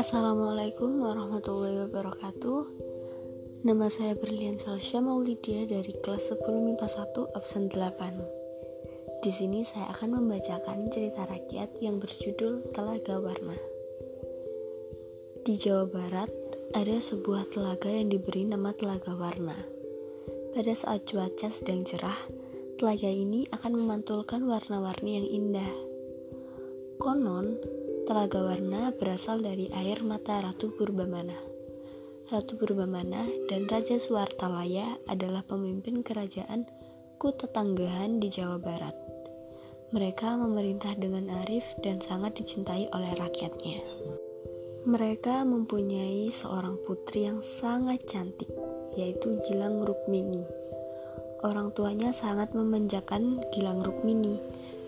Assalamualaikum warahmatullahi wabarakatuh. Nama saya Berlian Salsya Maulidia dari kelas 10 MIPA 1 absen 8 Di sini saya akan membacakan cerita rakyat yang berjudul Telaga Warna. Di Jawa Barat ada sebuah telaga yang diberi nama Telaga Warna. Pada saat cuaca sedang cerah Telaga ini akan memantulkan warna-warni yang indah Konon, Telaga Warna berasal dari air mata Ratu Purbamana. Ratu Purbamana dan Raja Suwartalaya adalah pemimpin kerajaan Kutetanggahan di Jawa Barat. Mereka memerintah dengan arif dan sangat dicintai oleh rakyatnya. Mereka mempunyai seorang putri yang sangat cantik, yaitu Gilang Rukmini. Orang tuanya sangat memanjakan Gilang Rukmini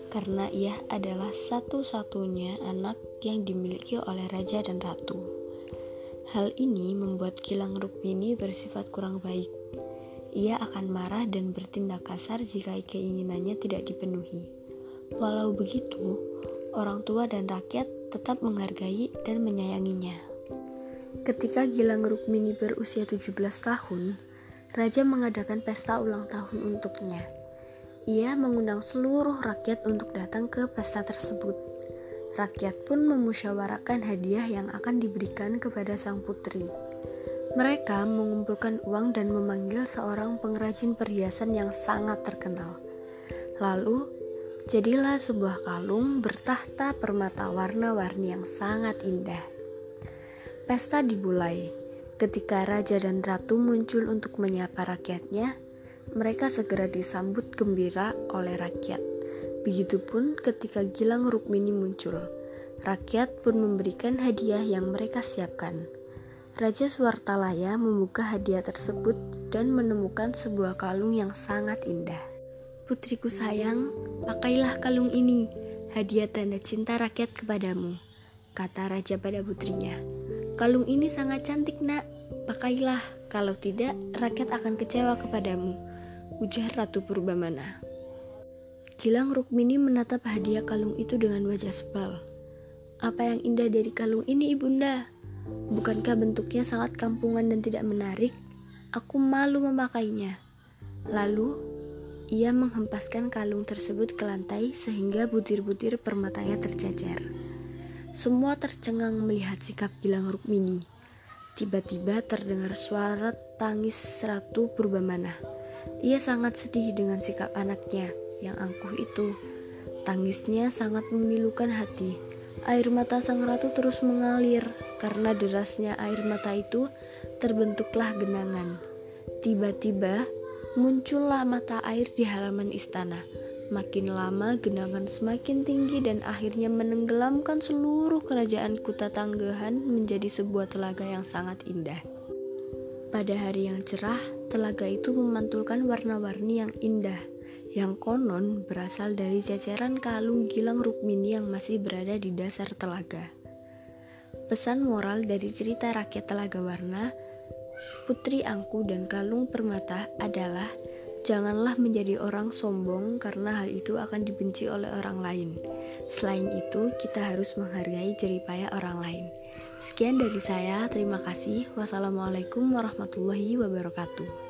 karena ia adalah satu-satunya anak yang dimiliki oleh raja dan ratu. Hal ini membuat Gilang Rukmini bersifat kurang baik. Ia akan marah dan bertindak kasar jika keinginannya tidak dipenuhi. Walau begitu, orang tua dan rakyat tetap menghargai dan menyayanginya. Ketika Gilang Rukmini berusia 17 tahun, raja mengadakan pesta ulang tahun untuknya. Ia mengundang seluruh rakyat untuk datang ke pesta tersebut. Rakyat pun memusyawarahkan hadiah yang akan diberikan kepada sang putri. Mereka mengumpulkan uang dan memanggil seorang pengrajin perhiasan yang sangat terkenal. Lalu, jadilah sebuah kalung bertahta permata warna-warni yang sangat indah. Pesta dimulai ketika raja dan ratu muncul untuk menyapa rakyatnya mereka segera disambut gembira oleh rakyat. Begitupun ketika Gilang Rukmini muncul, rakyat pun memberikan hadiah yang mereka siapkan. Raja Swartalaya membuka hadiah tersebut dan menemukan sebuah kalung yang sangat indah. Putriku sayang, pakailah kalung ini, hadiah tanda cinta rakyat kepadamu, kata raja pada putrinya. Kalung ini sangat cantik, Nak. Pakailah, kalau tidak, rakyat akan kecewa kepadamu ujar Ratu Purbamana. Gilang Rukmini menatap hadiah kalung itu dengan wajah sebal. Apa yang indah dari kalung ini, Ibunda? Bukankah bentuknya sangat kampungan dan tidak menarik? Aku malu memakainya. Lalu, ia menghempaskan kalung tersebut ke lantai sehingga butir-butir permatanya tercecer. Semua tercengang melihat sikap Gilang Rukmini. Tiba-tiba terdengar suara tangis Ratu Purbamana. Ia sangat sedih dengan sikap anaknya yang angkuh itu. Tangisnya sangat memilukan hati. Air mata sang ratu terus mengalir karena derasnya air mata itu terbentuklah genangan. Tiba-tiba muncullah mata air di halaman istana. Makin lama genangan semakin tinggi dan akhirnya menenggelamkan seluruh kerajaan Kuta Tanggahan menjadi sebuah telaga yang sangat indah. Pada hari yang cerah, telaga itu memantulkan warna-warni yang indah, yang konon berasal dari jajaran kalung Gilang Rukmini yang masih berada di dasar telaga. Pesan moral dari cerita rakyat Telaga Warna, Putri Angku dan Kalung Permata adalah janganlah menjadi orang sombong karena hal itu akan dibenci oleh orang lain. Selain itu, kita harus menghargai jeripaya orang lain. Sekian dari saya, terima kasih. Wassalamualaikum warahmatullahi wabarakatuh.